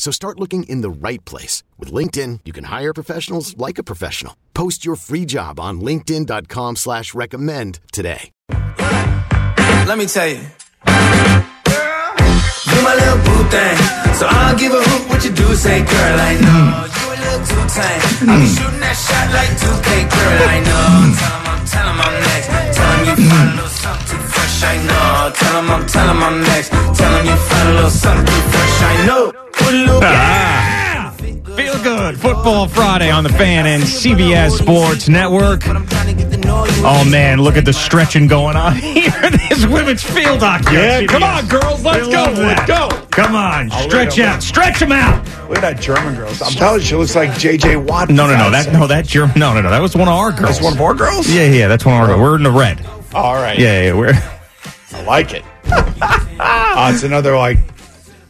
So start looking in the right place. With LinkedIn, you can hire professionals like a professional. Post your free job on linkedin.com slash recommend today. Let me tell you. You my little boo thing. So I'll give a hoot what you do say, girl, I know. Hmm. You a little too tame. I'll be hmm. shooting that shot like 2K, girl, I know. Hmm. Tell 'em I'm, tell 'em I'm next. Tell 'em you find a little something fresh, I know. Tell 'em I'm, tell 'em I'm next. Tell 'em you find a little something fresh, I know. Put a little Ah. Feel good. Football Friday on the fan and CBS Sports Network. Oh man, look at the stretching going on here. this women's field hockey. Yeah, on come on, girls, let's go, let's go. Come on, Oh, stretch look at- out, stretch them out. Look at that German girl. I'm telling you, she looks like JJ Watt. No, no, no, that no, that German, no, no, no, that was one of our girls. That's one of our girls? Yeah, yeah, that's one of our girls. We're in the red. All right. Yeah, yeah, we're. I like it. uh, it's another, like,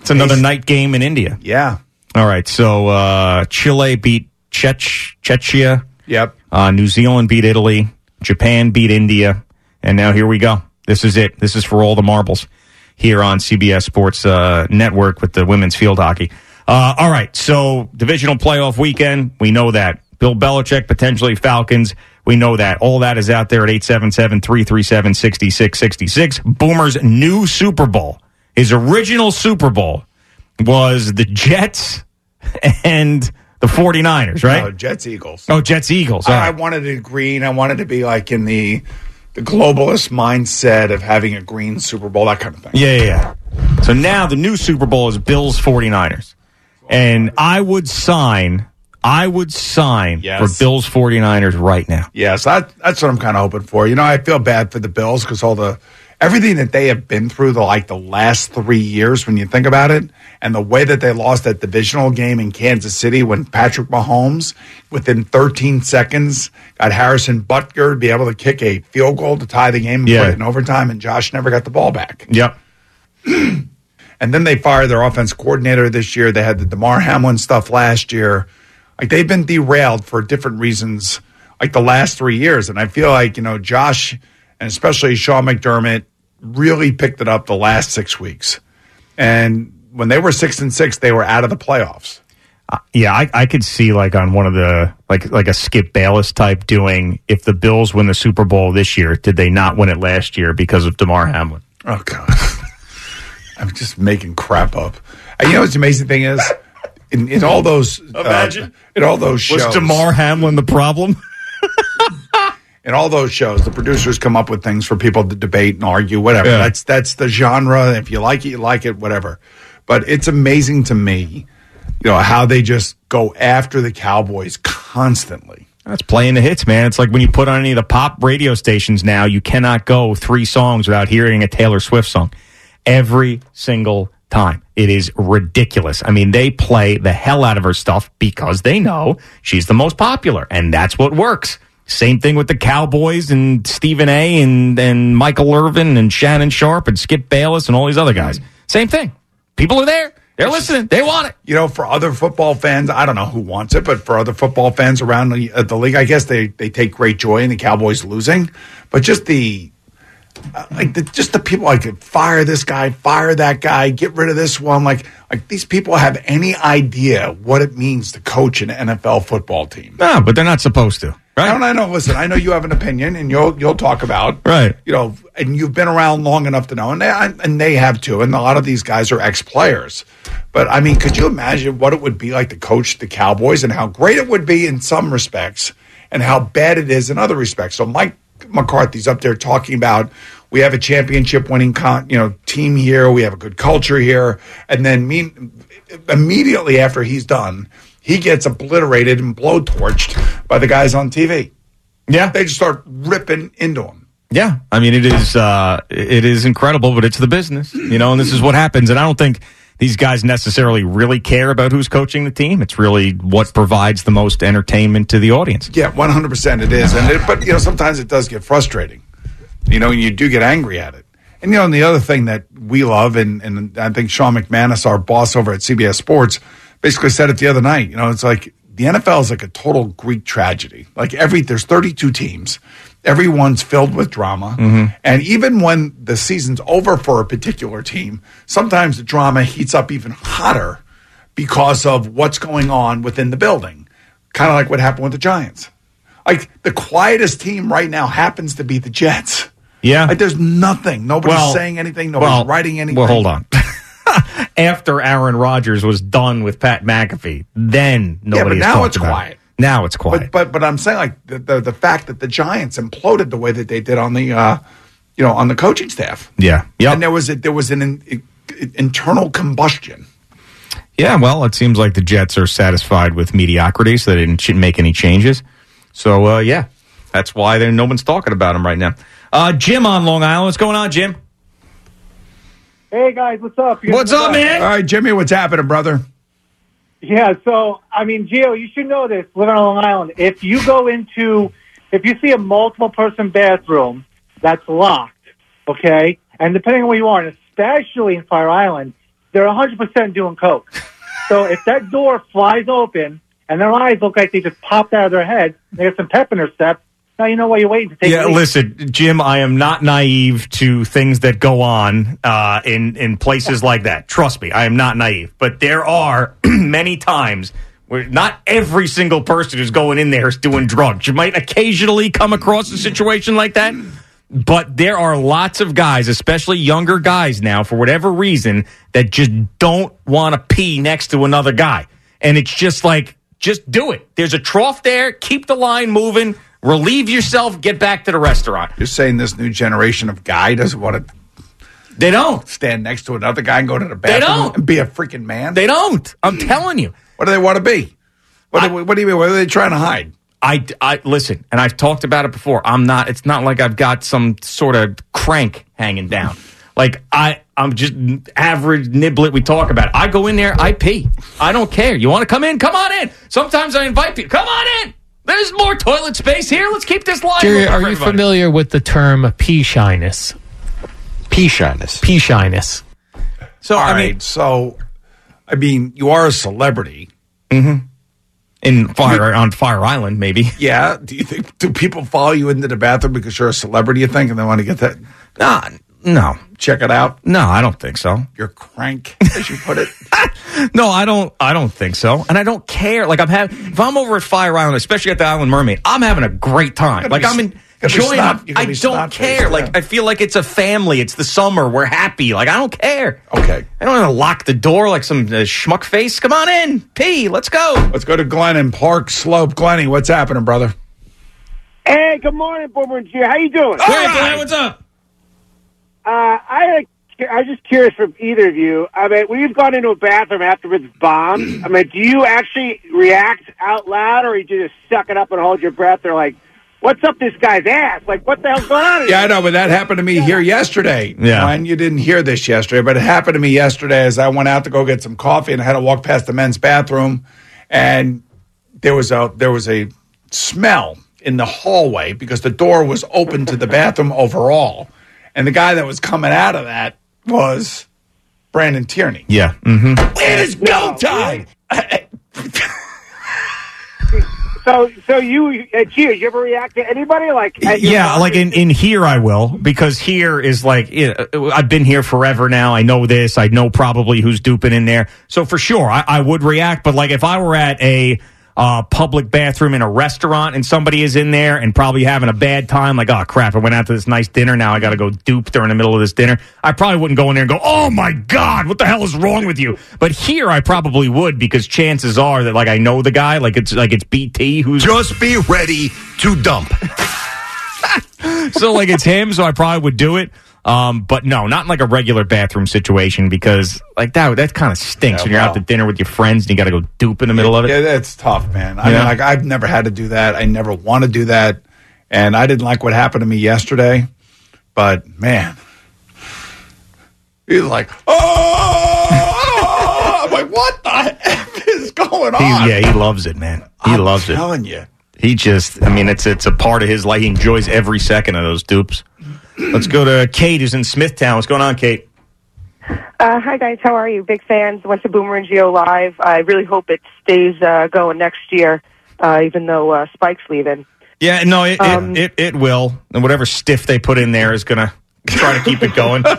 It's another night game in India. yeah. All right, so uh, Chile beat Czech Czechia. Yep. Uh, New Zealand beat Italy. Japan beat India. And now here we go. This is it. This is for all the marbles here on CBS Sports uh, Network with the women's field hockey. Uh, all right. So divisional playoff weekend. We know that. Bill Belichick, potentially Falcons. We know that. All that is out there at 877 337 6666. Boomer's new Super Bowl, his original Super Bowl was the Jets and the 49ers, right? Uh, Jets Eagles. Oh, Jets Eagles. I, I wanted it green. I wanted to be like in the the globalist mindset of having a green Super Bowl, that kind of thing. Yeah, yeah, yeah. So now the new Super Bowl is Bills 49ers. And I would sign, I would sign Yes. for Bills 49ers right now. Yes, that, that's what I'm kind of hoping for. You know, I feel bad for the Bills because all the everything that they have been through the like the last three years, when you think about it, and the way that they lost that divisional game in Kansas City when Patrick Mahomes, within 13 seconds, got Harrison Butker to be able to kick a field goal to tie the game and Yeah. put it in overtime, and Josh never got the ball back. Yep. And then they fired their offense coordinator this year. They had the Damar Hamlin stuff last year. Like they've been derailed for different reasons, like the last three years. And I feel like, you know, Josh and especially Sean McDermott really picked it up the last six weeks. And when they were six and six, they were out of the playoffs. Uh, yeah, I, I could see like on one of the like like a Skip Bayless type doing if the Bills win the Super Bowl this year, did they not win it last year because of Damar Hamlin? Oh, God. I'm just making crap up. And you know what's the amazing thing is? In, in all those, Imagine. uh, in all those shows, Was Damar Hamlin the problem? in all those shows, the producers come up with things for people to debate and argue, whatever. Yeah. That's that's the genre. If you like it, you like it, whatever. But it's amazing to me, you know, how they just go after the Cowboys constantly. That's playing the hits, man. It's like when you put on any of the pop radio stations now, you cannot go three songs without hearing a Taylor Swift song. Every single time. It is ridiculous. I mean, they play the hell out of her stuff because they know she's the most popular, and that's what works. Same thing with the Cowboys and Stephen A. and, and Michael Irvin and Shannon Sharpe and Skip Bayless and all these other guys. Same thing. People are there. They're listening. They want it. You know, for other football fans, I don't know who wants it, but for other football fans around the, uh, the league, I guess they they take great joy in the Cowboys losing. But just the Uh, like the, just the people like fire this guy, fire that guy, get rid of this one. Like like these people have any idea what it means to coach an NFL football team? No, but they're not supposed to. Right. And I know. Listen, I know you have an opinion, and you'll you'll talk about Right. You know, and you've been around long enough to know, and they and they have too. And a lot of these guys are ex players. But I mean, could you imagine what it would be like to coach the Cowboys, and how great it would be in some respects, and how bad it is in other respects? So Mike McCarthy's up there talking about we have a championship winning con, you know team here, we have a good culture here, and then mean immediately after he's done, he gets obliterated and blowtorched by the guys on TV. Yeah. They just start ripping into him. Yeah, I mean it is uh, it is incredible, but it's the business, you know, and this is what happens. And I don't think these guys necessarily really care about who's coaching the team. It's really what provides the most entertainment to the audience. Yeah, one hundred percent it is, and it, but you know sometimes it does get frustrating. You know, and you do get angry at it. And you know, and the other thing that we love, and and I think Sean McManus, our boss over at CBS Sports, basically said it the other night. You know, it's like the NFL is like a total Greek tragedy. Like every there's 32 teams, everyone's filled with drama, mm-hmm. and even when the season's over for a particular team, sometimes the drama heats up even hotter because of what's going on within the building. Kind of like what happened with the Giants. Like the quietest team right now happens to be the Jets. Yeah. Like there's nothing. Nobody's Well- saying anything. Nobody's well, writing anything. Well, hold on. After Aaron Rodgers was done with Pat McAfee, then but nobody. has now it's about it. Quiet. Now it's quiet. But but but I'm saying like the, the the fact that the Giants imploded the way that they did on the uh, you know on the coaching staff. yeah, yeah, And there was a, there was an in, internal combustion. yeah. Well, it seems like the Jets are satisfied with mediocrity, so they didn't make any changes. So uh, yeah, that's why there no one's talking about him right now. Uh, Jim on Long Island, what's going on, Jim? Hey guys, what's up? You What's up, man? All right, Jimmy, what's happening, brother? Yeah, so I mean, Gio, you should know this. Living on Long Island, if you go into, if you see a multiple person bathroom that's locked, okay, and depending on where you are, and especially in Fire Island, they're 100% doing coke. So if that door flies open and their eyes look like they just popped out of their head, they got some pep in their step. Now you know why you're waiting to take. Yeah, listen, Jim, I am not naive to things that go on uh, in in places like that. Trust me, I am not naive. But there are many times where not every single person who's going in there is doing drugs. You might occasionally come across a situation like that. But there are lots of guys, especially younger guys now, for whatever reason, that just don't want to pee next to another guy. And it's just like, just do it. There's a trough there. Keep the line moving. Relieve yourself. Get back to the restaurant. You're saying this new generation of guy doesn't want to They don't. stand next to another guy and go to the bathroom They don't. and be a freaking man? They don't. I'm telling you. what do they want to be? What, do, what do you mean? What are they trying to hide? I, I listen, and I've talked about it before. I'm not. It's not like I've got some sort of crank hanging down. Like I, I'm just average niblet. We talk about. It. I go in there. I pee. I don't care. You want to come in? Come on in. Sometimes I invite people. Come on in. There's more toilet space here. Let's keep this line. Jerry, moving for are you everybody. familiar with the term pee shyness? Pee shyness. Pee shyness. So All I right. mean, so, I mean, you are a celebrity. Mm-hmm. in Fire on Fire Island, maybe. Yeah. Do you think do people follow you into the bathroom because you're a celebrity? You think, and they want to get that? Nah, no, Check it out. no, I don't think so. Your crank, as you put it. No, I don't. I don't think so, and I don't care. Like I'm having, if I'm over at Fire Island, especially at the Island Mermaid, I'm having a great time. Like be I'm in, enjoying. snot- it. you gotta I don't snot-faced, care. yeah. Like I feel like it's a family. It's the summer. We're happy. Like I don't care. Okay. I don't want to lock the door like some uh, schmuck face. Come on in, P. Let's go. Let's go to Glenn in Park Slope. Glenny, what's happening, brother? Hey, good morning, Boomer and G. How you doing? Hey, Glenn, what's up? Uh, I had a, I was just curious from either of you. I mean, when you've gone into a bathroom after it's bombed, I mean, do you actually react out loud, or do you just suck it up and hold your breath? Or like, what's up this guy's ass? Like, what the hell's going on? Yeah, I know, but that happened to me here yesterday. Yeah. and you didn't hear this yesterday, but it happened to me yesterday as I went out to go get some coffee and I had to walk past the men's bathroom and there was a there was a smell in the hallway because the door was open to the bathroom overall. And the guy that was coming out of that was Brandon Tierney. Yeah. Mm-hmm. It is go time. So, so you, uh, G, you ever react to anybody like? at your Yeah, like in, in here I will because here is like you know, I've been here forever now. I know this. I know probably who's duping in there. So for sure, I, I would react. But like if I were at a uh, public bathroom in a restaurant and somebody is in there and probably having a bad time, like, oh crap, I went out to this nice dinner. Now I got to go dupe during the middle of this dinner. I probably wouldn't go in there and go, oh my God, what the hell is wrong with you? But here I probably would because chances are that, like, I know the guy, like it's like it's BT who's Just be ready to dump. so like it's him, so I probably would do it. Um, but no, not in like a regular bathroom situation because like that that kind of stinks Yeah, when you're out to dinner with your friends and you got to go dupe in the middle of it. Yeah, that's tough, man. I Yeah. mean, like I've never had to do that. I never want to do that, and I didn't like what happened to me yesterday. But man, he's like, oh, I'm like, what the f is going He, on? yeah, he loves it, man. He I'm loves it. telling you. He just, I mean, it's it's a part of his life. He enjoys every second of those dupes. Let's go to Kate, who's in Smithtown. What's going on, Kate? Uh, hi guys, how are you? Big fans. Went to Boomer and Gio live. I really hope it stays uh, going next year, uh, even though uh, Spike's leaving. Yeah, no, it, Um, it, it it will, and whatever stiff they put in there is gonna try to keep it going.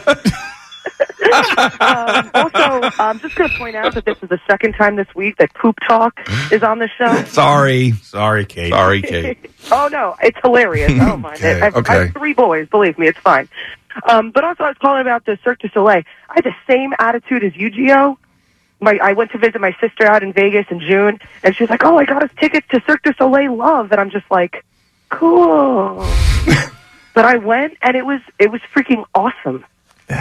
Um, also, I'm just going to point out that this is the second time this week that Poop Talk is on the show. Sorry, sorry, Kate. Sorry, Kate. oh no, it's hilarious. Oh my! Okay, I, have, I have three boys. Believe me, it's fine. Um, but also, I was calling about the Cirque du Soleil. I had the same attitude as you, Gio. My, I went to visit my sister out in Vegas in June, and she was like, "Oh, I got us tickets to Cirque du Soleil Love," and I'm just like, "Cool." but I went, and it was it was freaking awesome.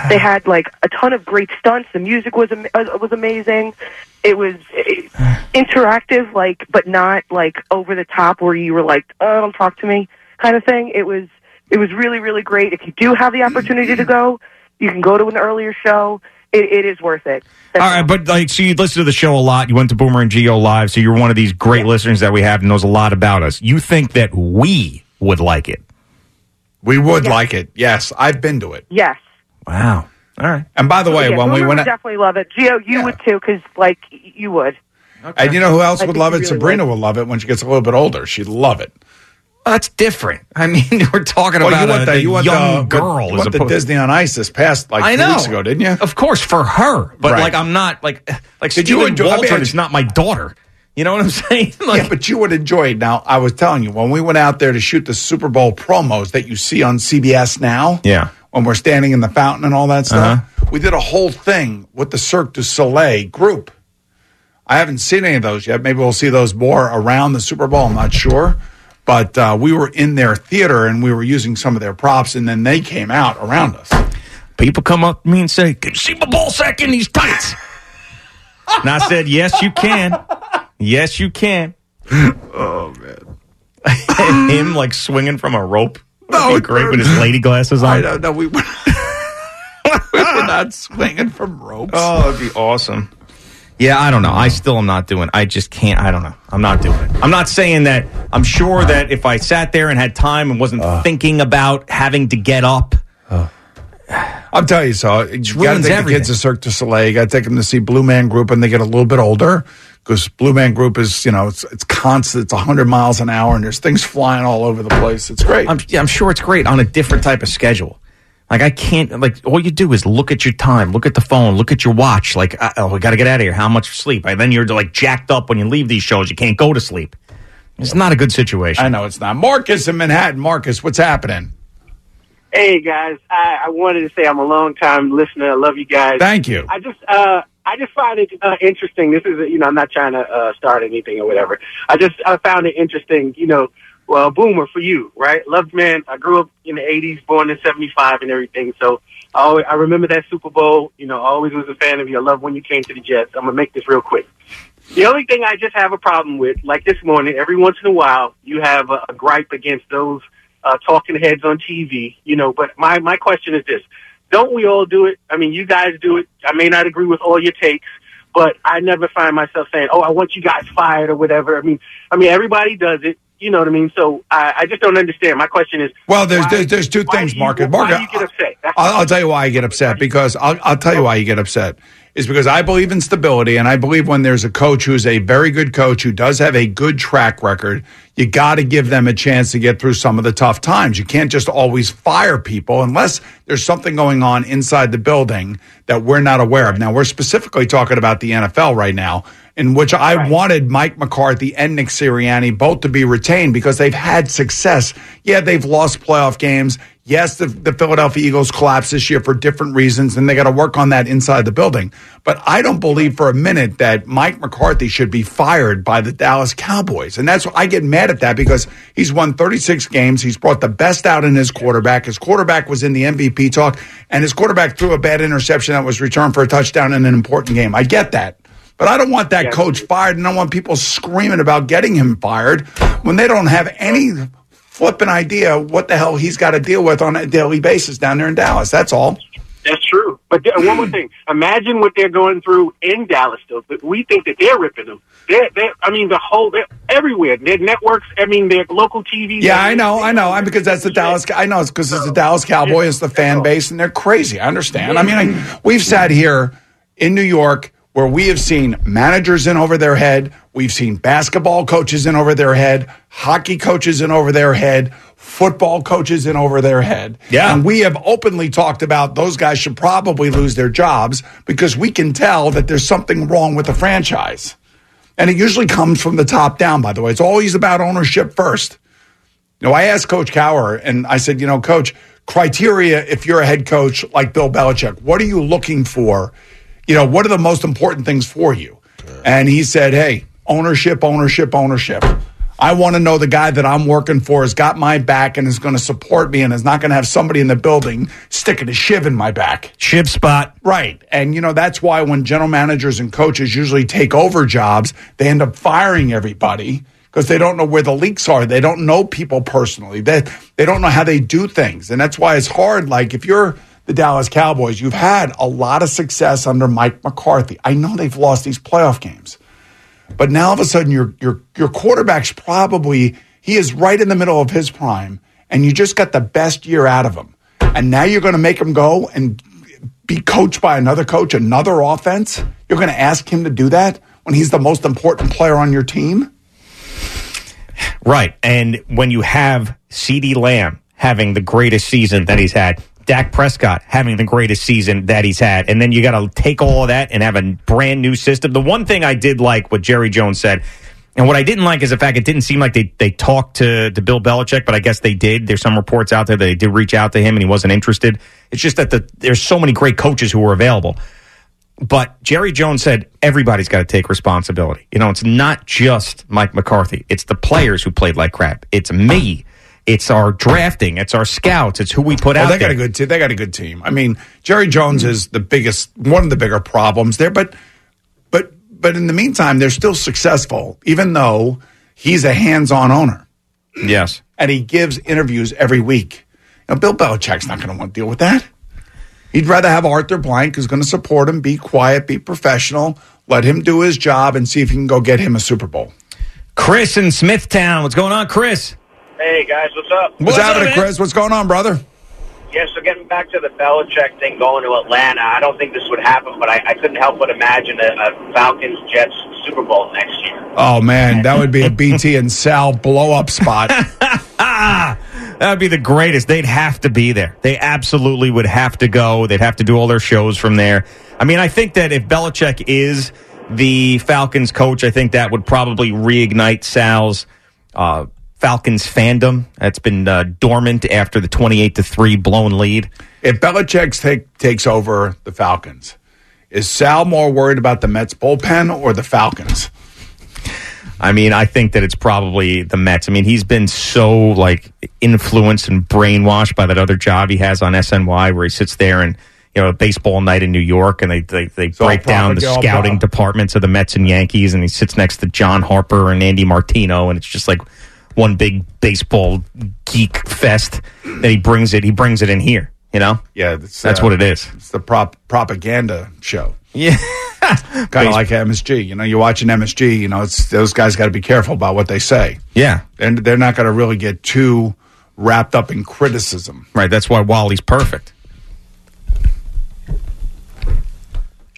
They had like a ton of great stunts. The music was am- uh, was amazing. It was uh, interactive, like, but not like over the top where you were like, "Oh, don't talk to me," kind of thing. It was it was really really great. If you do have the opportunity to go, you can go to an earlier show. It, it is worth it. All right, but like, so you listen to the show a lot. You went to Boomer and Gio live, so you're one of these great listeners that we have and knows a lot about us. You think that we would like it? We would like it. Yes, I've been to it. Yes. Wow. All right. And by the oh, way, yeah, when we went, would definitely love it. Gio, you would too, because like you would. Okay. and you know who else I would love it? really Sabrina would love it when she gets a little bit older. She'd love it. That's different. I mean, we're talking oh, Well, about you want a, the, a you want young the, girl. You want the Disney on Ice this past like I know. weeks ago, didn't you? Of course, for her, but Right. like I'm not like like Did you Stephen enjoy- I mean, Walter is not my daughter. You know what I'm saying? Like, yeah, but you would enjoy it. Now, I was telling you, when we went out there to shoot the Super Bowl promos that you see on CBS now, Yeah. When we're standing in the fountain and all that stuff, Uh-huh. we did a whole thing with the Cirque du Soleil group. I haven't seen any of those yet. Maybe we'll see those more around the Super Bowl. I'm not sure. But uh, we were in their theater and we were using some of their props, and then they came out around us. people come up to me and say, "Can you see my ball sack in these tights?" and I said, "Yes, you can. Yes, you can." Oh, And him like swinging from a rope. That'd No, be great with his lady glasses on. I don't know. We were, we were not swinging from ropes. Oh, that'd be awesome. Yeah, I don't know. I still am not doing. I just can't. I don't know. I'm not doing it. I'm not saying that. I'm sure that if I sat there and had time and wasn't uh. thinking about having to get up, uh. I'm telling you so. You got to ruins take the kids to Cirque du Soleil. You got to take them to see Blue Man Group and they get a little bit older because Blue Man Group is, you know, it's it's constant. It's 100 miles an hour and there's things flying all over the place. It's great. I'm, yeah, I'm sure it's great on a different type of schedule. Like I can't. Like all you do is look at your time, look at the phone, look at your watch. Like uh, oh, we got to get out of here. How much sleep? And then you're like jacked up when you leave these shows. You can't go to sleep. It's not a good situation. I know it's not. Marcus in Manhattan. Marcus, what's happening? Hey guys, I, I wanted to say I'm a long time listener. I love you guys. Thank you. I just uh I just find it uh, interesting. This is you know I'm not trying to uh, start anything or whatever. I just I found it interesting. You know, well, boomer for you, right? Loved man. I grew up in the '80s, born in '75, and everything. So I always, I remember that Super Bowl. You know, I always was a fan of you. I love when you came to the Jets. I'm gonna make this real quick. The only thing I just have a problem with, like this morning, every once in a while, you have a, a gripe against those uh, talking heads on TV, you know. But my my question is this: Don't we all do it? I mean, you guys do it. I may not agree with all your takes, but I never find myself saying, "Oh, I want you guys fired" or whatever. I mean, I mean, everybody does it. You know what I mean? So I, I just don't understand. My question is, Well, there's why- there's, there's two things, do you- Marcus. Why Marcus, do you get upset? That's I'll, I'll tell you why I get upset because I'll, I'll tell you why you get upset is because I believe in stability and I believe when there's a coach who's a very good coach who does have a good track record, you got to give them a chance to get through some of the tough times. You can't just always fire people unless there's something going on inside the building that we're not aware of. Now, we're specifically talking about the NFL right now in which I wanted Mike McCarthy and Nick Sirianni both to be retained because they've had success. Yeah, they've lost playoff games. Yes, the, the Philadelphia Eagles collapsed this year for different reasons, and they got to work on that inside the building. But I don't believe for a minute that Mike McCarthy should be fired by the Dallas Cowboys. And that's why I get mad at that because he's won 36 games. He's brought the best out in his quarterback. His quarterback was in the MVP talk, and his quarterback threw a bad interception that was returned for a touchdown in an important game. I get that. But I don't want that coach fired, and I don't want people screaming about getting him fired when they don't have any flipping idea what the hell he's got to deal with on a daily basis down there in Dallas. That's all. That's true. But one more thing. Imagine what they're going through in Dallas, though. But we think that they're ripping them. They're, they're, I mean, the whole, they're everywhere. Their networks, I mean, their local TV. Yeah, I know, I know. I because that's the Dallas. I know it's because it's the Dallas Cowboys, it's the fan base, and they're crazy. I understand. I mean, I, mm-hmm. we've sat here in New York where we have seen managers in over their head. We've seen basketball coaches in over their head, hockey coaches in over their head, football coaches in over their head. Yeah. And we have openly talked about those guys should probably lose their jobs because we can tell that there's something wrong with the franchise. And it usually comes from the top down, by the way. It's always about ownership first. You know, I asked Coach Cowher and I said, you know, Coach, criteria if you're a head coach like Bill Belichick, what are you looking for? You know, what are the most important things for you? And he said, hey, ownership, ownership, ownership. I want to know the guy that I'm working for has got my back and is going to support me and is not going to have somebody in the building sticking a shiv in my back. Shiv spot. Right. And, you know, that's why when general managers and coaches usually take over jobs, they end up firing everybody because they don't know where the leaks are. They don't know people personally. They, they don't know how they do things. And that's why it's hard. Like, if you're the Dallas Cowboys, you've had a lot of success under Mike McCarthy. I know they've lost these playoff games. But now all of a sudden your your your quarterback's probably he is right in the middle of his prime and you just got the best year out of him. And now you're going to make him go and be coached by another coach, another offense? You're going to ask him to do that when he's the most important player on your team? Right. And when you have CeeDee Lamb having the greatest season that he's had, Dak Prescott having the greatest season that he's had, and then you got to take all of that and have a brand new system. The one thing I did like what Jerry Jones said, and what I didn't like is the fact it didn't seem like they, they talked to, to Bill Belichick, but I guess they did. There's some reports out there that they did reach out to him and he wasn't interested. It's just that the, there's so many great coaches who were available. But Jerry Jones said everybody's got to take responsibility. You know, it's not just Mike McCarthy. It's the players who played like crap. It's me. It's our drafting. It's our scouts. It's who we put Oh, out they got a good team. They got a good team. I mean, Jerry Jones is the biggest, one of the bigger problems there. But, but, but in the meantime, they're still successful, even though he's a hands-on owner yes. and he gives interviews every week. Now, Bill Belichick's not going to want to deal with that. He'd rather have Arthur Blank, who's going to support him, be quiet, be professional, let him do his job, and see if he can go get him a Super Bowl. Chris in Smithtown. What's going on, Chris? Hey guys, what's up? What's, happening, Chris? What's going on, brother? Yeah, so getting back to the Belichick thing going to Atlanta, I don't think this would happen, but I, I couldn't help but imagine a, a Falcons Jets Super Bowl next year. Oh man, that would be a BT and Sal blow up spot. That would be the greatest. They'd have to be there. They absolutely would have to go. They'd have to do all their shows from there. I mean, I think that if Belichick is the Falcons coach, I think that would probably reignite Sal's uh, Falcons fandom. That's been uh, dormant after the twenty-eight to three blown lead. If Belichick take, takes over the Falcons, is Sal more worried about the Mets bullpen or the Falcons? I mean, I think that it's probably the Mets. I mean, he's been so like influenced and brainwashed by that other job he has on SNY, where he sits there and you know baseball night in New York, and they they, they all break down the scouting departments of the Mets and Yankees, and he sits next to John Harper and Andy Martino, and it's just like one big baseball geek fest. That he brings it, he brings it in here. You know, Yeah, that's, that's uh, what it is. It's the prop propaganda show. Yeah. kind of like MSG. You know, you're watching MSG. You know, it's those guys got to be careful about what they say. Yeah, and they're not going to really get too wrapped up in criticism. Right. That's why Wally's perfect.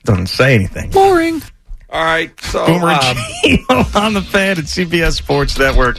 Doesn't say anything. Boring. All right, so Boomer um, on the fan at CBS Sports Network.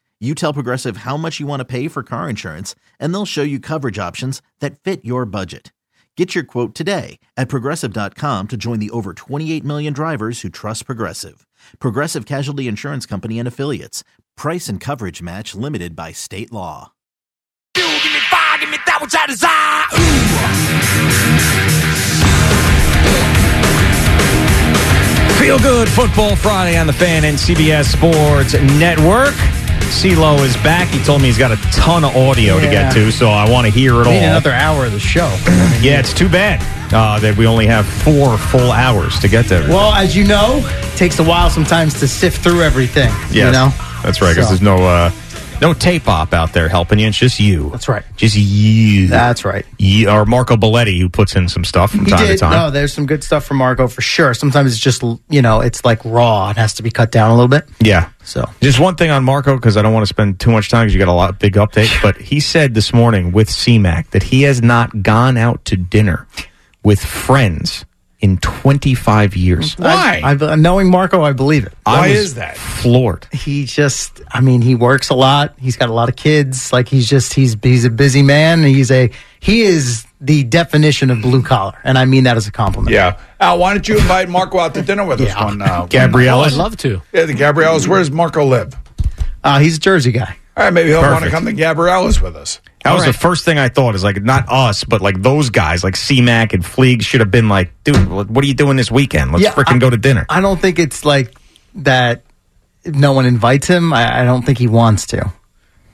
You tell Progressive how much you want to pay for car insurance, and they'll show you coverage options that fit your budget. Get your quote today at progressive.com to join the over 28 million drivers who trust Progressive. Progressive Casualty Insurance Company and Affiliates. Price and coverage match limited by state law. Feel good football Friday on the fan and CBS Sports Network. C-Lo is back. He told me he's got a ton of audio to get to, so I want to hear it all. Need another hour of the show. Yeah, it's too bad uh, that we only have four full hours to get there. Well, as you know, it takes a while sometimes to sift through everything. Yes, You know? that's right. Because So- there's no uh, no tape op out there helping you. It's just you. That's right. Just you. That's right. You, or Marco Belletti, who puts in some stuff from He time to time. No, there's some good stuff from Marco for sure. Sometimes it's just, you know, it's like raw. and has to be cut down a little bit. Yeah. So Just one thing on Marco because I don't want to spend too much time because you got a lot big update. But he said this morning with C-Mac that he has not gone out to dinner with friends in 25 years. I, I, knowing Marco, I believe it. Why I was Floored. He just, I mean, he works a lot. He's got a lot of kids. Like he's just, he's he's a busy man. He's a he is the definition of blue collar, and I mean that as a compliment. Yeah. Al, why don't you invite Marco out to dinner with us one uh, Gabrielle's? one- Oh, I'd love to. Yeah, the Gabrielle's. Where does Marco live? Uh, he's a Jersey guy. All right, maybe he'll want to come to Gabrielle's with us. That was the first thing I thought is like not us, but like those guys, like C-Mac and Fleeg should have been like, dude, what what are you doing this weekend? Let's Yeah, freaking go to dinner. I don't think it's like that. No one invites him. I, I don't think he wants to,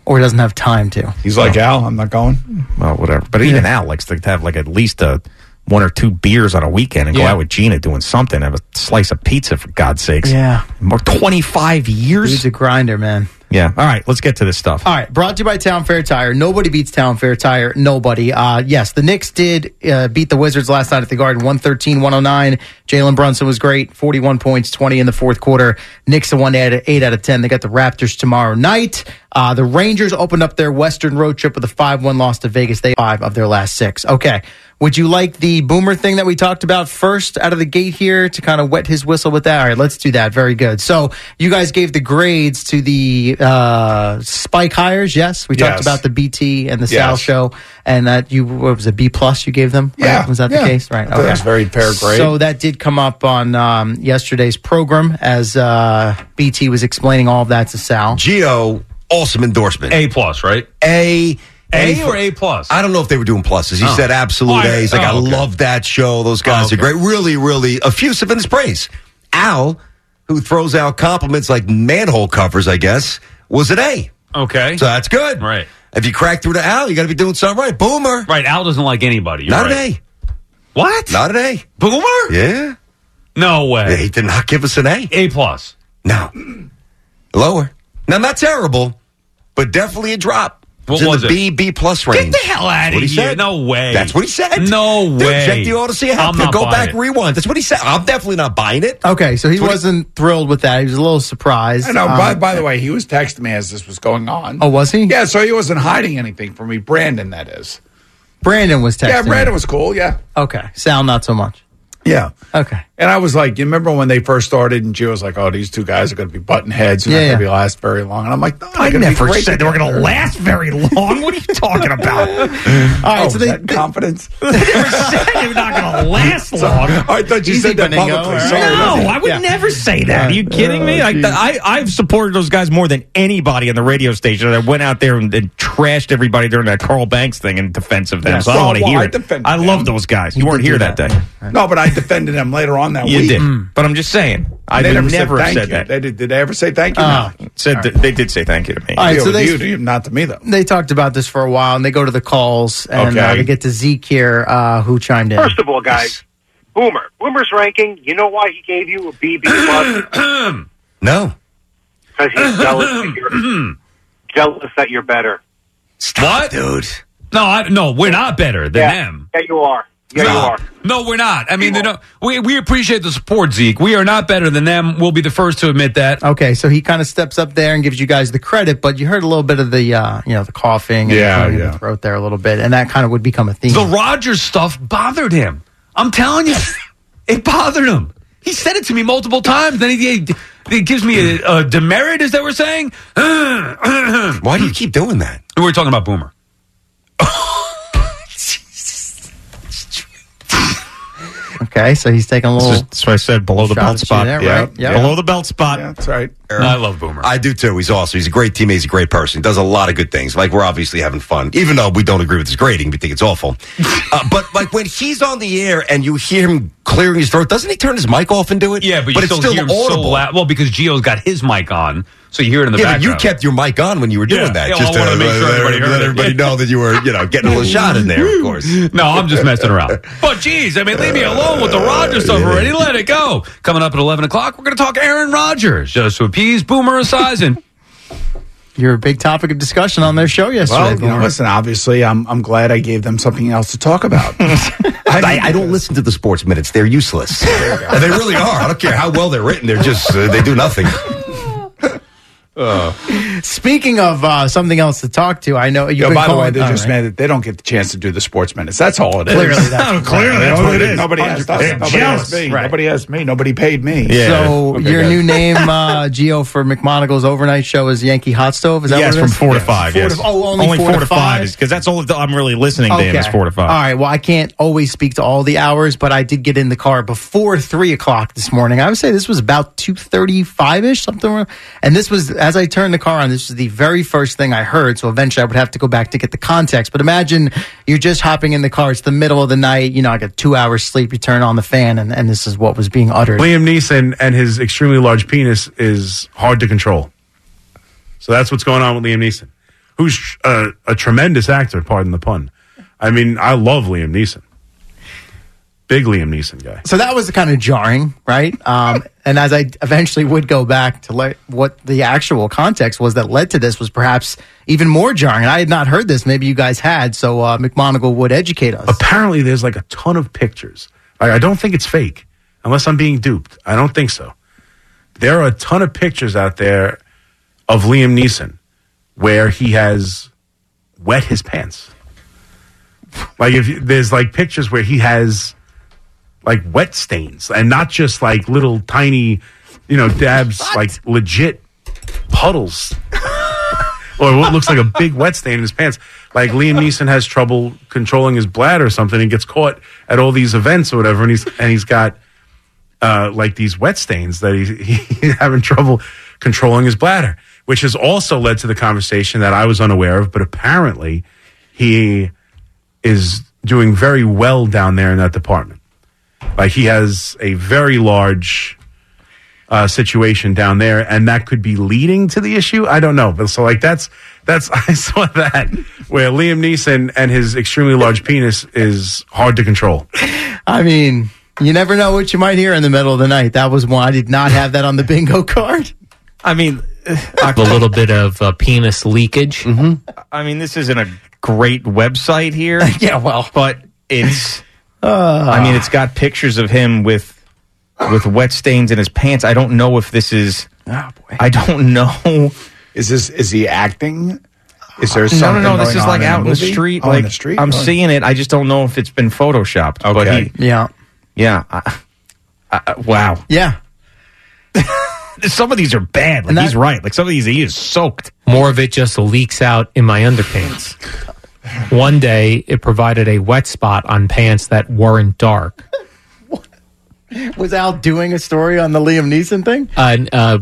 or doesn't have time to. He's like Al. I'm not going. Well, whatever. But even Al likes to have like at least a one or two beers on a weekend and go out with Gina doing something. Have a slice of pizza for God's sakes. Yeah. More twenty five years. He's a grinder, man. Yeah. All right, let's get to this stuff. All right, brought to you by Town Fair Tire. Nobody beats Town Fair Tire. Nobody. Uh, yes, the Knicks did uh, beat the Wizards last night at the Garden, 113 109. Jalen Brunson was great, 41 points, 20 in the fourth quarter. Knicks won 8 8 out of 10. They got the Raptors tomorrow night. Uh, the Rangers opened up their Western road trip with a 5 1 loss to Vegas. They five of their last six. Okay. Would you like the boomer thing that we talked about first out of the gate here to kind of wet his whistle with that? All right, let's do that. Very good. So you guys gave the grades to the uh, spike hires. Yes, we talked about the BT and the Yes. Sal show, and that you what was a B plus you gave them. right? Yeah. was that Yeah. the case? Right. I thought that was very fair grade. So that did come up on um, yesterday's program as uh, BT was explaining all of that to Sal. Gio, awesome endorsement. A plus, right? A. A or A plus? I don't know if they were doing pluses. He Oh. said absolute Oh, A's. Like, oh, I love that show. Those guys Oh, are great. Really, really effusive in his praise. Al, who throws out compliments like manhole covers, I guess, was an A. Okay. So that's good. Right. If you crack through to Al, you got to be doing something right. Boomer. Right. Al doesn't like anybody. You're Not right. an A. What? Not an A. Boomer? Yeah. No way. He did not give us an A. A plus. No. Lower. Now, not terrible, but definitely a drop. What It's in was the it? B, B plus range. Get the hell out That's of he here. said. No way. That's what he said. No Dude, way. check the Audacy app. I'm not Go back, it. rewind. That's what he said. I'm definitely not buying it. Okay, so he That's what he- wasn't thrilled with that. He was a little surprised. I know. Um, by, by the way, he was texting me as this was going on. Oh, was he? Yeah, so he wasn't hiding anything from me. Brandon, that is. Brandon was texting. Yeah, Brandon me. was cool. Yeah. Okay. Sal, not so much. Yeah. Okay. And I was like, you remember when they first started, and Gio was like, "Oh, these two guys are going to be button heads. They're Yeah, not yeah. going to be last very long." And I'm like, no, I never said they were going to last very long. What are you talking about? Oh, All right, so they- confidence. They never said they were not going to last long. I thought you Easy, said that Beningo, publicly. right. Sorry. No, I would Yeah. never say that. Are you kidding me? Oh, Like, geez. I, I've supported those guys more than anybody on the radio station. I went out there and, and trashed everybody during that Carl Banks thing in defense of them. So I don't want to well, hear I it. I love those guys. You He weren't here that, that. day. No, but I defended them later on that You week. did. But I'm just saying. I They would never, never said have thank said you. that. They did, did they ever say thank you? Oh. no. Said that they did say thank you to me. All right, Yeah, so with they- you, you, not to me though. They talked about this for a while, and they go to the calls, and uh, they get to Zeke here, uh, who chimed in. First of all, guys, Boomer. Boomer's ranking. You know why he gave you a B B plus? No. Because he's jealous. that you're, jealous that you're better. What? Dude. No, I, no, we're not better than yeah. them. Yeah, you are. Yeah, no, you are. no, we're not. I mean, they don't, we we appreciate the support, Zeke. We are not better than them. We'll be the first to admit that. Okay, so he kind of steps up there and gives you guys the credit, but you heard a little bit of the, uh, you know, the coughing and Yeah, the yeah. the throat there a little bit, and that kind of would become a theme. The Rodgers stuff bothered him. I'm telling you, it bothered him. He said it to me multiple times. Then he, he, he gives me a, a demerit, is that what we're saying? Why do you keep doing that? We were talking about Boomer. Okay, so he's taking a little. That's why I said below the belt spot. there, Yeah. right? Yep. Below the belt spot. Yeah, that's right. I love Boomer. I do too. He's awesome. He's a great teammate. He's a great person. He does a lot of good things. Like we're obviously having fun, even though we don't agree with his grading. We think it's awful. uh, but like when he's on the air and you hear him clearing his throat, doesn't he turn his mic off and do it? yeah, but, you it's still, still hear him audible. so loud. Well, because Gio's got his mic on, so you hear it in the yeah, but background. you kept your mic on when you were doing Yeah. that, Yeah, just well, I to wanted to make sure everybody heard let it. everybody know that you were, you know, getting a little shot in there. Of course. No, I'm just messing around. But geez, I mean, leave me alone with the Rodgers stuff already. Let it go. Coming up at 11 o'clock, we're going to talk Aaron Rodgers just to appease Boomer Esiason. You're a big topic of discussion on their show yesterday. Well, you know, listen. Obviously, I'm I'm glad I gave them something else to talk about. I, I don't listen to the sports minutes. They're useless. They really are. I don't care how well they're written. They're just, uh, they do nothing. Speaking of uh, something else to talk to, I know you've Yo, been by the way, calling- they're all just right. mad that they don't get the chance to do the sports minutes. That's all it is. Clearly, that's- clearly, that's what it is. Nobody asked us. Nobody jealous. asked me. Right. Nobody asked me. Nobody paid me. Yeah. So Okay, your good. new name, uh, Gio, for McMonagle's overnight show is Yankee Hot Stove. Is that yes, what it from is? four to five. Four yes. to- oh, only four to five? because that's all I'm really listening to him is four to five. All right. Well, I can't always speak to all the hours, but I did get in the car before three o'clock this morning. I would say this was about two thirty-five ish, something. around- And this was as I turned the car on. This was the very first thing I heard. So eventually, I would have to go back to get the context. But imagine you're just hopping in the car. It's the middle of the night. You know, I got two hours sleep. You turn on the fan, and, and this is what was being uttered. Liam Neeson and his extremely large penis is hard to control. So that's what's going on with Liam Neeson, who's a, a tremendous actor, pardon the pun. I mean, I love Liam Neeson. Big Liam Neeson guy. So that was kind of jarring, right? Um, and as I eventually would go back to let what the actual context was that led to this was perhaps even more jarring. And I had not heard this. Maybe you guys had. So uh, McMonigal would educate us. Apparently, there's like a ton of pictures. I, I don't think it's fake, unless I'm being duped. I don't think so. There are a ton of pictures out there of Liam Neeson where he has wet his pants. Like if you- there's like pictures where he has like wet stains and not just like little tiny, you know, dabs, like legit puddles. or what looks like a big wet stain in his pants. Like Liam Neeson has trouble controlling his bladder or something and gets caught at all these events or whatever, and he's and he's got uh, like these wet stains that he, he's having trouble controlling his bladder, which has also led to the conversation that I was unaware of, but apparently he is doing very well down there in that department. Like he has a very large uh, situation down there, and that could be leading to the issue. I don't know, but so like that's that's I saw that where Liam Neeson and his extremely large penis is hard to control. I mean, you never know what you might hear in the middle of the night. That was one. I did not have that on the bingo card. I mean, a little bit of uh, penis leakage. Mm-hmm. I mean, this isn't a great website here. yeah, well, but it's. Uh, I mean, it's got pictures of him with with wet stains in his pants. I don't know if this is. Oh boy! I don't know. Is this is he acting? Is there no, something no, no. This going is like in out in the street. Oh, like in the street. I'm Oh. seeing it. I just don't know if it's been photoshopped. But Okay. he, Yeah. yeah. I, I, wow. Yeah. Some of these are bad. Like And that- he's right. Like some of these, he is soaked. More of it just leaks out in my underpants. One day, it provided a wet spot on pants that weren't dark. Was Al doing a story on the Liam Neeson thing? An uh,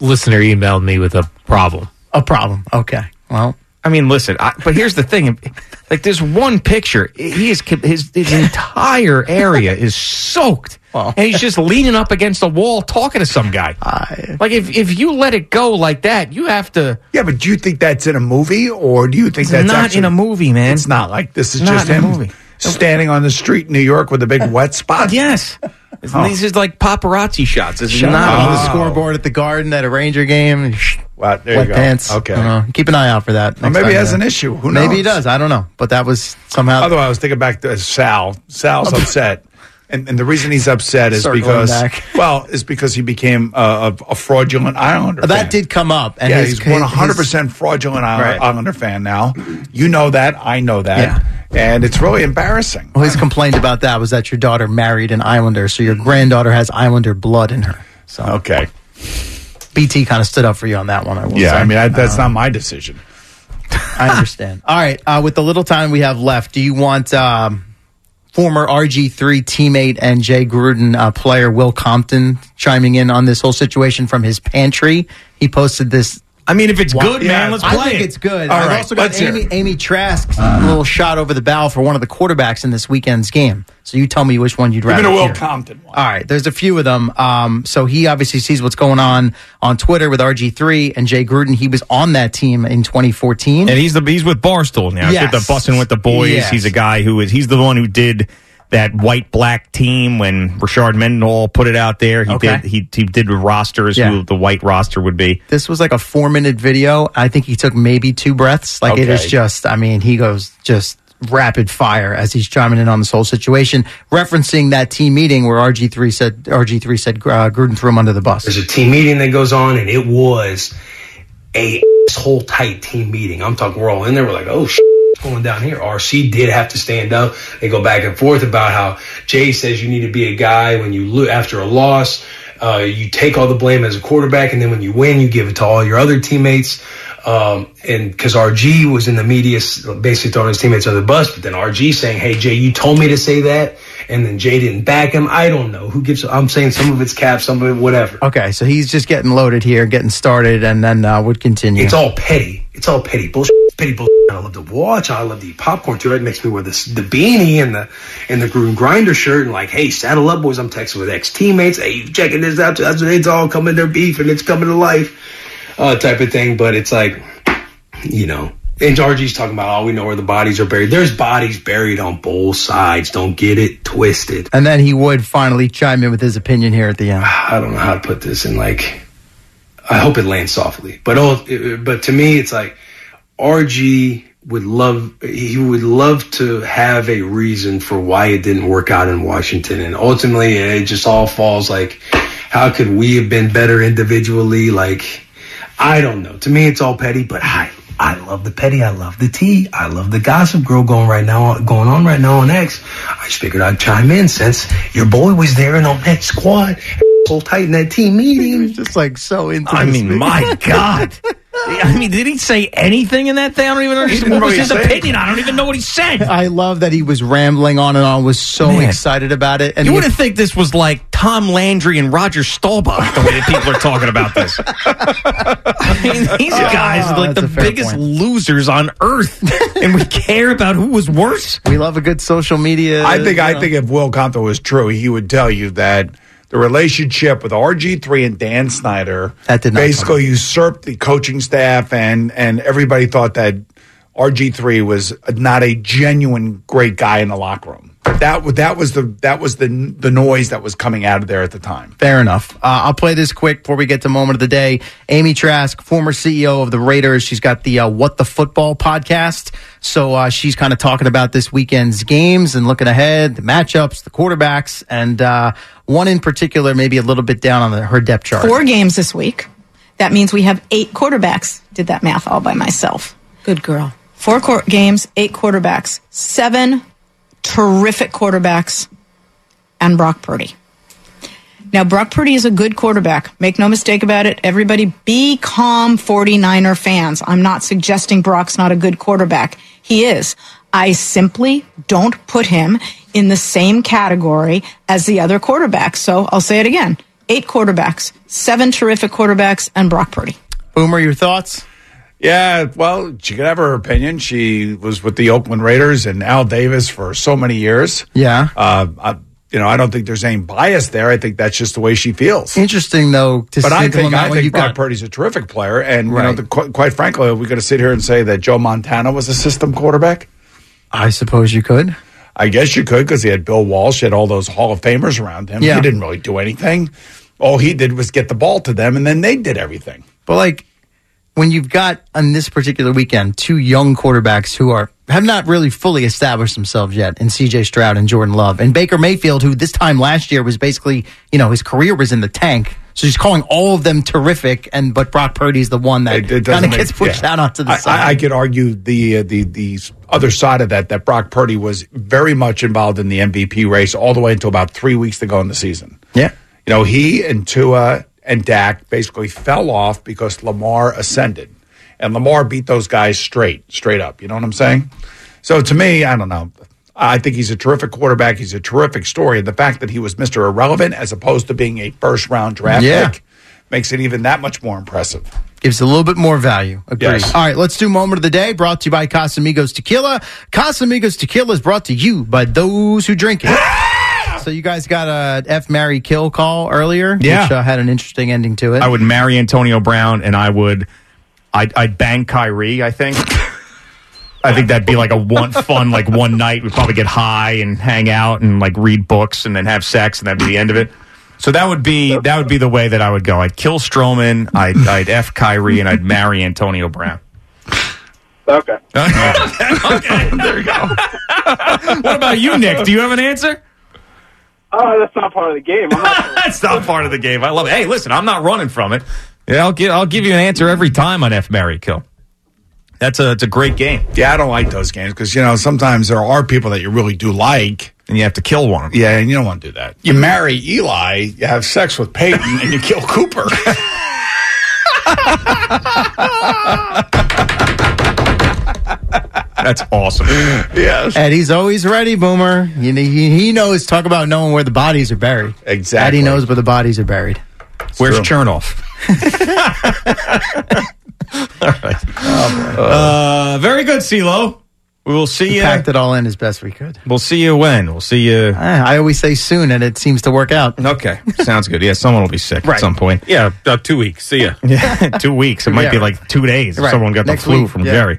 listener emailed me with a problem. A problem. Okay. Well, I mean, listen. I, but here's the thing: like, there's one picture. He is his his entire area is soaked, and he's just leaning up against the wall talking to some guy. like, if if you let it go like that, you have to. Yeah, but do you think that's in a movie, or do you think that's not actually, in a movie, man? It's not like this is Not just in a him movie. standing on the street in New York with a big wet spot. Yes, Oh. these is like paparazzi shots. This is Shut not on the scoreboard at the Garden at a Ranger game. Wow, there Wet you go. pants. Okay. Uh, keep an eye out for that. Well, next maybe he time has there. an issue. Who knows? Maybe he does. I don't know. But that was somehow. Otherwise, I was thinking back to Sal. Sal's upset. And, and the reason he's upset is Circling because, well, is because he became a, a, fraudulent Islander. that fan. did come up. And yeah, his, he's one hundred percent fraudulent Isle- Right. Islander fan now. You know that. I know that. And it's really embarrassing. Well, his complaint about that was that your daughter married an Islander, so your granddaughter has Islander blood in her. So okay, BT kind of stood up for you on that one. I will Yeah, say. I mean, I, that's Uh, not my decision. I understand. All right, uh, with the little time we have left, do you want um, former RG3 teammate and Jay Gruden uh, player Will Compton chiming in on this whole situation from his pantry? He posted this. I mean, if it's good, man, let's play. I think it. it's good. All I've right, also got Amy. Amy Trask's little shot over the bow for one of the quarterbacks in this weekend's game. So you tell me which one you'd Give me rather the Will. Compton one. All right, there's a few of them. Um, so he obviously sees what's going on on Twitter with RG3 and Jay Gruden. He was on that team in 2014. And he's the he's with Barstool now. He's Yes. with the Bussin' with the boys. Yes. He's a guy who is he's the one who did that white black team when Rashard Mendenhall put it out there. He Okay. did he he did rosters Yeah. who the white roster would be. This was like a four minute video. I think he took maybe two breaths. Like it is just, I mean, he goes just rapid fire as he's chiming in on this whole situation, referencing that team meeting where RG3 said, RG3 said uh, Gruden threw him under the bus. There's a team meeting that goes on, and it was a whole tight team meeting. I'm talking, we're all in there. We're like, oh, shit, going down here? RC did have to stand up. They go back and forth about how Jay says you need to be a guy when you lo- after a loss, uh, you take all the blame as a quarterback, and then when you win, you give it to all your other teammates. Um, and because RG was in the media, basically throwing his teammates under the bus, but then RG saying, "Hey Jay, you told me to say that," and then Jay didn't back him. I don't know who gives. I'm saying some of it's cap, some of it whatever. Okay, so he's just getting loaded here, getting started, and then uh, would continue. It's all petty. It's all petty bullshit. Bullshit. I love to watch. I love to eat popcorn too. It makes me wear this the beanie and the and the Gruden grinder shirt and like, hey, saddle up, boys. I'm texting with ex teammates. Hey, you checking this out? That's it's all coming their beef and it's coming to life, uh, type of thing. But it's like, you know. And RG's talking about, oh, we know where the bodies are buried. There's bodies buried on both sides. Don't get it twisted. and then he would finally chime in with his opinion here at the end. I don't know how to put this in like I hope it lands softly. But oh, but to me it's like RG would love he would love to have a reason for why it didn't work out in Washington and ultimately it just all falls like how could we have been better individually like I don't know. To me it's all petty, but I I love the petty. I love the tea. I love the gossip girl going right now, going on right now on X. I just figured I'd chime in since your boy was there and on that squad, so tight in that team meeting. he was just like so into. I mean, meeting. my God. I mean, did he say anything in that thing? I don't even understand. What was really his say opinion? I don't even know what he said. I love that he was rambling on and on, was so Man. excited about it. And you wouldn't think this was like Tom Landry and Roger Staubach the way that people are talking about this. I mean, these guys are like Oh, the biggest point. losers on earth, and we care about who was worse. we love a good social media. I think you I know. think if Will Compton was true, he would tell you that the relationship with RG3 and Dan Snyder That did basically usurped the coaching staff and and everybody thought that RG3 was not a genuine great guy in the locker room. That wa- that was the that was the the noise that was coming out of there at the time. Fair enough. Uh, I'll play this quick before we get to moment of the day. Amy Trask, former CEO of the Raiders, she's got the uh, What the Football podcast. So uh, she's kind of talking about this weekend's games and looking ahead, the matchups, the quarterbacks, and uh, one in particular, maybe a little bit down on the, her depth chart. Four games this week. That means we have eight quarterbacks. Did that math all by myself. Good girl. Four court games, eight quarterbacks, seven terrific quarterbacks, and Brock Purdy. Now, Brock Purdy is a good quarterback. Make no mistake about it. Everybody be calm, 49er fans. I'm not suggesting Brock's not a good quarterback. He is. I simply don't put him in the same category as the other quarterbacks. So I'll say it again. Eight quarterbacks, seven terrific quarterbacks, and Brock Purdy. Boomer, your thoughts? Yeah, well, she could have her opinion. She was with the Oakland Raiders and Al Davis for so many years. Yeah. Uh, I, you know, I don't think there's any bias there. I think that's just the way she feels. Interesting, though, to but I think I think Brock got Purdy's a terrific player, and you know, the, qu- quite frankly, are we going to sit here and say that Joe Montana was a system quarterback. I suppose you could. I guess you could because he had Bill Walsh, he had all those Hall of Famers around him. Yeah. He didn't really do anything. All he did was get the ball to them, and then they did everything. But like when you've got on this particular weekend two young quarterbacks who are have not really fully established themselves yet in CJ Stroud and Jordan Love and Baker Mayfield who this time last year was basically, you know, his career was in the tank. So he's calling all of them terrific and but Brock Purdy's the one that kind of gets pushed yeah. out onto the I, side. I, I could argue the uh, the the other side of that that Brock Purdy was very much involved in the MVP race all the way until about three weeks to go in the season. Yeah. You know, he and Tua and Dak basically fell off because Lamar ascended. And Lamar beat those guys straight, straight up. You know what I'm saying? So to me, I don't know. I think he's a terrific quarterback. He's a terrific story. And the fact that he was Mr. Irrelevant as opposed to being a first round draft Yeah. pick makes it even that much more impressive. Gives a little bit more value. Agreed. Yes. All right, let's do moment of the day. Brought to you by Casamigos Tequila. Casamigos Tequila is brought to you by those who drink it. so you guys got a F Marry Kill call earlier, Yeah. which uh, had an interesting ending to it. I would marry Antonio Brown, and I would, I'd, I'd bang Kyrie. I think. I think that'd be like a one fun like one night. We'd probably get high and hang out and like read books and then have sex, and that'd be the end of it. So that would be that would be the way that I would go. I'd kill Strowman. I'd, I'd f Kyrie, and I'd marry Antonio Brown. Okay. okay, there you go. what about you, Nick? Do you have an answer? Oh, that's not part of the game. I'm not That's not part of the game. I love it. Hey, listen, I'm not running from it. Yeah, I'll give I'll give you an answer every time on F Marry Kill. That's a it's a great game. Yeah, I don't like those games because you know sometimes there are people that you really do like, and you have to kill one. Yeah, and you don't want to do that. You marry Eli, you have sex with Peyton, and you kill Cooper. That's awesome. yes. Eddie's always ready, Boomer. You know, he, he knows. Talk about knowing where the bodies are buried. Exactly. Eddie knows where the bodies are buried. Where's Chernoff? All right. Uh, very good, C-Lo. We will see We you. packed it all in as best we could. We'll see you when. We'll see you. I, I always say soon, and it seems to work out. Okay, sounds good. Yeah, someone will be sick Right. at some point. Yeah, about two weeks. See ya. Yeah, two weeks. It might be like two days if Right. someone got Next the flu week, from yeah. Jerry.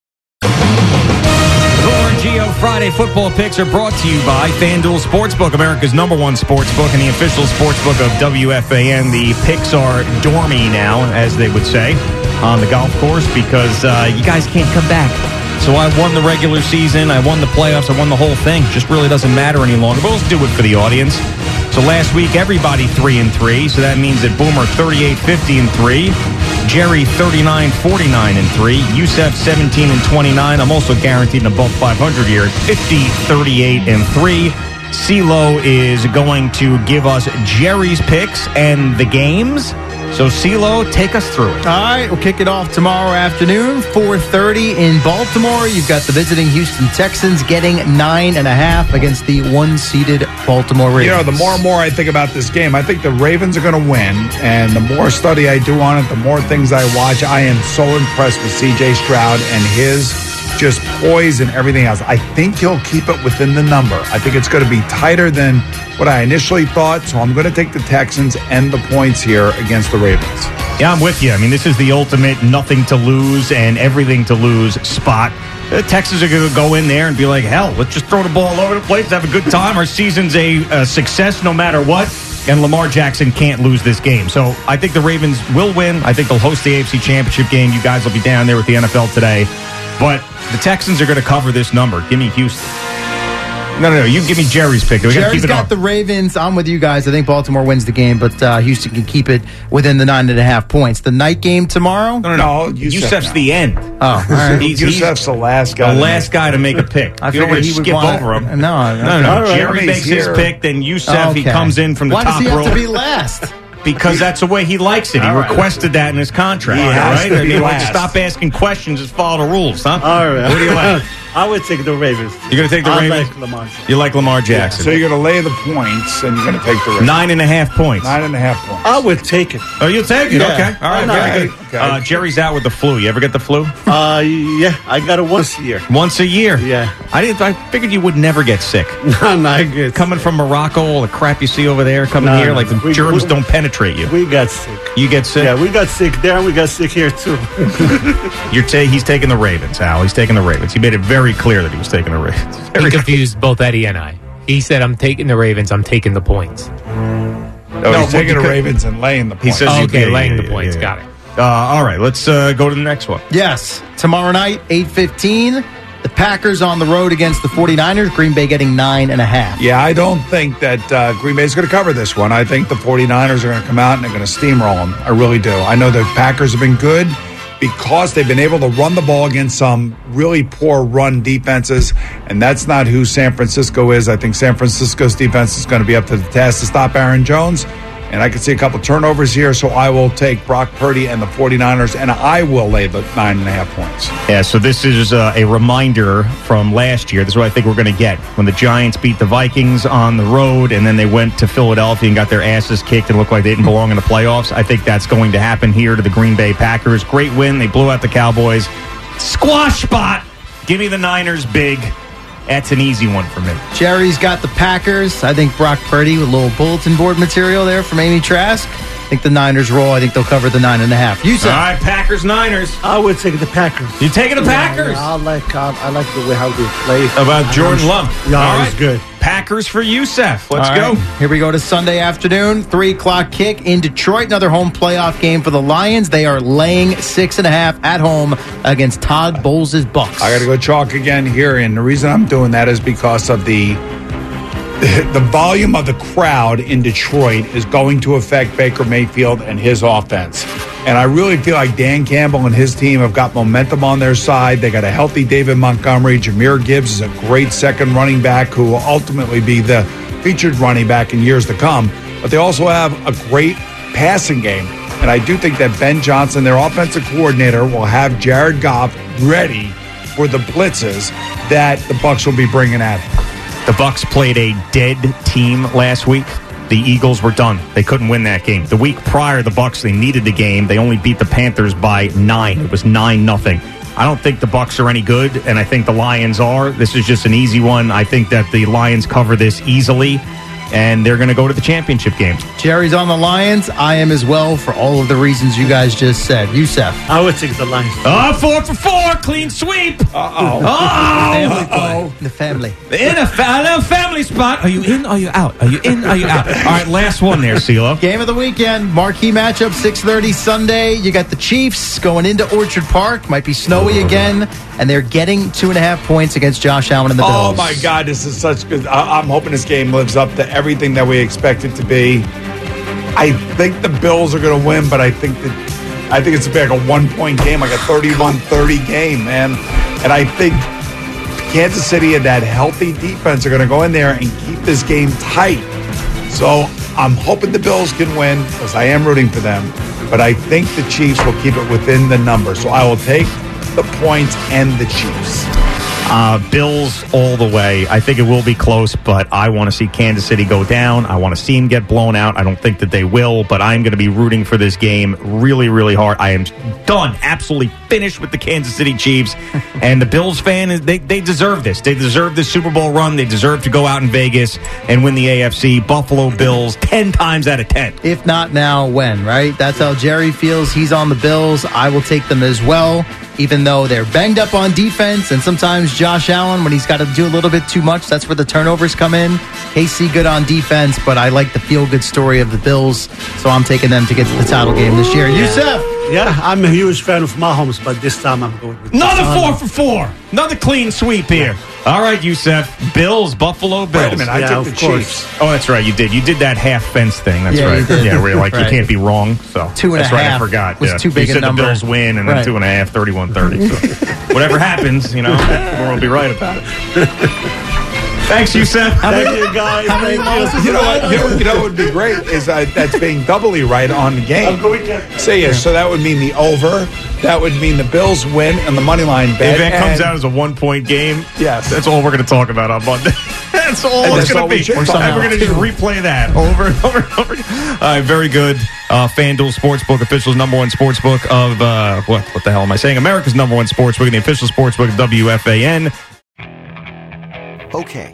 Gio Friday football picks are brought to you by FanDuel Sportsbook, America's number one sportsbook and the official sportsbook of WFAN. The picks are dormy now, as they would say, on the golf course because uh, you guys can't come back. So I won the regular season, I won the playoffs, I won the whole thing. Just really doesn't matter any longer. But let's do it for the audience. So last week, everybody three and three. So that means that Boomer 38, 50 and three. Jerry 39, 49 and 3. Yussef 17 and 29. I'm also guaranteed an above 500 here at 50, 38 and 3. C-Lo is going to give us Jerry's picks and the games. So C-Lo, take us through it. All right, we'll kick it off tomorrow afternoon, 4.30 in Baltimore. You've got the visiting Houston Texans getting nine and a half against the one-seeded Baltimore Ravens. You know, the more and more I think about this game, I think the Ravens are going to win. And the more study I do on it, the more things I watch, I am so impressed with CJ Stroud and his just poise and everything else. I think he'll keep it within the number. I think it's going to be tighter than what I initially thought. So I'm going to take the Texans and the points here against the Ravens. Yeah, I'm with you. I mean, this is the ultimate nothing to lose and everything to lose spot. The Texans are going to go in there and be like, hell, let's just throw the ball all over the place, have a good time. Our season's a, a success no matter what. And Lamar Jackson can't lose this game. So I think the Ravens will win. I think they'll host the AFC Championship game. You guys will be down there with the NFL today. But the Texans are going to cover this number. Give me Houston. No, no, no. You give me Jerry's pick. We got to Jerry's keep it got on. the Ravens. I'm with you guys. I think Baltimore wins the game, but uh, Houston can keep it within the nine and a half points. The night game tomorrow? No, no, no. Yussef's the end. Oh, all right. He's, he's Yussef's the last guy. the to last guy to make a pick. I you don't figured want to skip want- over him. No, no, no. all right. Jerry He's makes his pick, then Yussef, he Okay. comes in from the Why top does he row. have to be last? Because that's the way he likes it. He right. requested that in his contract. He right? to And be he stop asking questions, just follow the rules, huh? All right. What do you like? I would take the Ravens. You're going to take the I Ravens? like Lamar. You like Lamar Jackson. So you're going to lay the points and you're going to take the Ravens. Nine and a half points. Nine and a half points. I would take it. Oh, you'll take it? Yeah. Okay. All right. Why not? Very good. Okay. Uh, Jerry's out with the flu. You ever get the flu? Uh, yeah, I got it once a year. Once a year. Yeah. I didn't. I figured you would never get sick. No, not good. Coming from Morocco, all the crap you see over there, coming No, here, no, like the we- germs we- don't penetrate you. We got sick. You get sick. Yeah, we got sick there and we got sick here too. You're ta- he's taking the Ravens, Al. He's taking the Ravens. He made it very clear that he was taking the Ravens. He confused both Eddie and I. He said, I'm taking the Ravens, I'm taking the points. No, No, he's taking the Ravens and laying the points. He points. says Oh, you- okay, yeah, yeah, laying the yeah, points. yeah. Got it. Uh, all right, let's uh, go to the next one. Yes. Tomorrow night, 8.15, the Packers on the road against the 49ers. Green Bay getting nine and a half. Yeah, I don't think that uh, Green Bay is going to cover this one. I think the 49ers are going to come out and they're going to steamroll them. I really do. I know the Packers have been good because they've been able to run the ball against some really poor run defenses, and that's not who San Francisco is. I think San Francisco's defense is going to be up to the task to stop Aaron Jones. And I can see a couple turnovers here, so I will take Brock Purdy and the 49ers, and I will lay the nine and a half points. Yeah, so this is uh, a reminder from last year. This is what I think we're going to get. When the Giants beat the Vikings on the road and then they went to Philadelphia and got their asses kicked and looked like they didn't belong in the playoffs, I think that's going to happen here to the Green Bay Packers. Great win. They blew out the Cowboys. Squash spot. Give me the Niners big. That's an easy one for me. Jerry's got the Packers. I think Brock Purdy with a little bulletin board material there from Amy Trask. I think the Niners roll. I think they'll cover the nine and a half. You said right, Packers, Niners. I would take the Packers. You taking the Packers? Yeah, I like I, I like the way how they play. About Jordan Love. Yeah, All it's right. good. Packers for Yussef. Let's All go. Here we go to Sunday afternoon, three o'clock kick in Detroit. Another home playoff game for the Lions. They are laying six and a half at home against Todd Bowles' Bucks. I got to go chalk again here, and the reason I'm doing that is because of the the volume of the crowd in Detroit is going to affect Baker Mayfield and his offense. And I really feel like Dan Campbell and his team have got momentum on their side. They got a healthy David Montgomery. Jahmyr Gibbs is a great second running back who will ultimately be the featured running back in years to come. But they also have a great passing game. And I do think that Ben Johnson, their offensive coordinator, will have Jared Goff ready for the blitzes that the Bucks will be bringing at him. The Bucks played a dead team last week. The Eagles were done. They couldn't win that game. The week prior, the Bucks they needed the game. They only beat the Panthers by nine. It was nine nothing. I don't think the Bucks are any good, and I think the Lions are. This is just an easy one. I think that the Lions cover this easily, and they're going to go to the championship game. Jerry's on the Lions. I am as well for all of the reasons you guys just said. Yussef. I would take the Lions. Oh, four for four, clean sweep. Uh-oh. Oh, Oh, the family. in a, fa- a family spot. Are you in? Are you out? Are you in? Are you out? All right, last one there, C-Lo. Game of the weekend, marquee matchup, 6.30 Sunday. You got the Chiefs going into Orchard Park. Might be snowy again. And they're getting two and a half points against Josh Allen and the oh Bills. Oh my God, this is such good. I- I'm hoping this game lives up to everything that we expect it to be. I think the Bills are going to win, but I think that I think it's gonna be like a one point game, like a 31-30 game, man. And I think Kansas City and that healthy defense are going to go in there and keep this game tight. So I'm hoping the Bills can win because I am rooting for them. But I think the Chiefs will keep it within the number. So I will take the points and the Chiefs. Uh, Bills all the way. I think it will be close, but I want to see Kansas City go down. I want to see them get blown out. I don't think that they will, but I'm going to be rooting for this game really, really hard. I am done, absolutely finished with the Kansas City Chiefs. and the Bills fan, they, they deserve this. They deserve this Super Bowl run. They deserve to go out in Vegas and win the AFC. Buffalo Bills, 10 times out of 10. If not now, when, right? That's how Jerry feels. He's on the Bills. I will take them as well, even though they're banged up on defense. And sometimes Josh Allen, when he's got to do a little bit too much, that's where the turnovers come in. KC good on defense, but I like the feel good story of the Bills. So I'm taking them to get to the title game this year. Yussef! Yeah, I'm a huge fan of Mahomes, but this time I'm going with Another Son. four for four. Another clean sweep here. All right, Yussef. Bills, Buffalo Bills. Wait a minute, I Yeah, took the course. Chiefs. Oh, that's right. You did. You did that half fence thing. That's Yeah, right. you did. Yeah, where you're like you Right. can't be wrong. So Two and a that's right. half I forgot. was yeah. too big you a said number. the Bills win, and then Right. two and a half, 31-30. So whatever happens, you know, we'll be right about it. Thanks, Yussef. Thank you, guys. Thank you. You know what? You know, you know what would be great is uh, that's being doubly right on the game. So yeah, so that would mean the over. That would mean the Bills win and the money line bet. If that comes out as a one point game, Yes. that's all we're going to talk about on Monday. that's all And it's going to we be. should And talk we're going to just replay that over and over and over. All right, very good. Uh, FanDuel Sportsbook, officials number one sportsbook of uh, what? What the hell am I saying? America's number one sportsbook, and the official sportsbook of WFAN. Okay,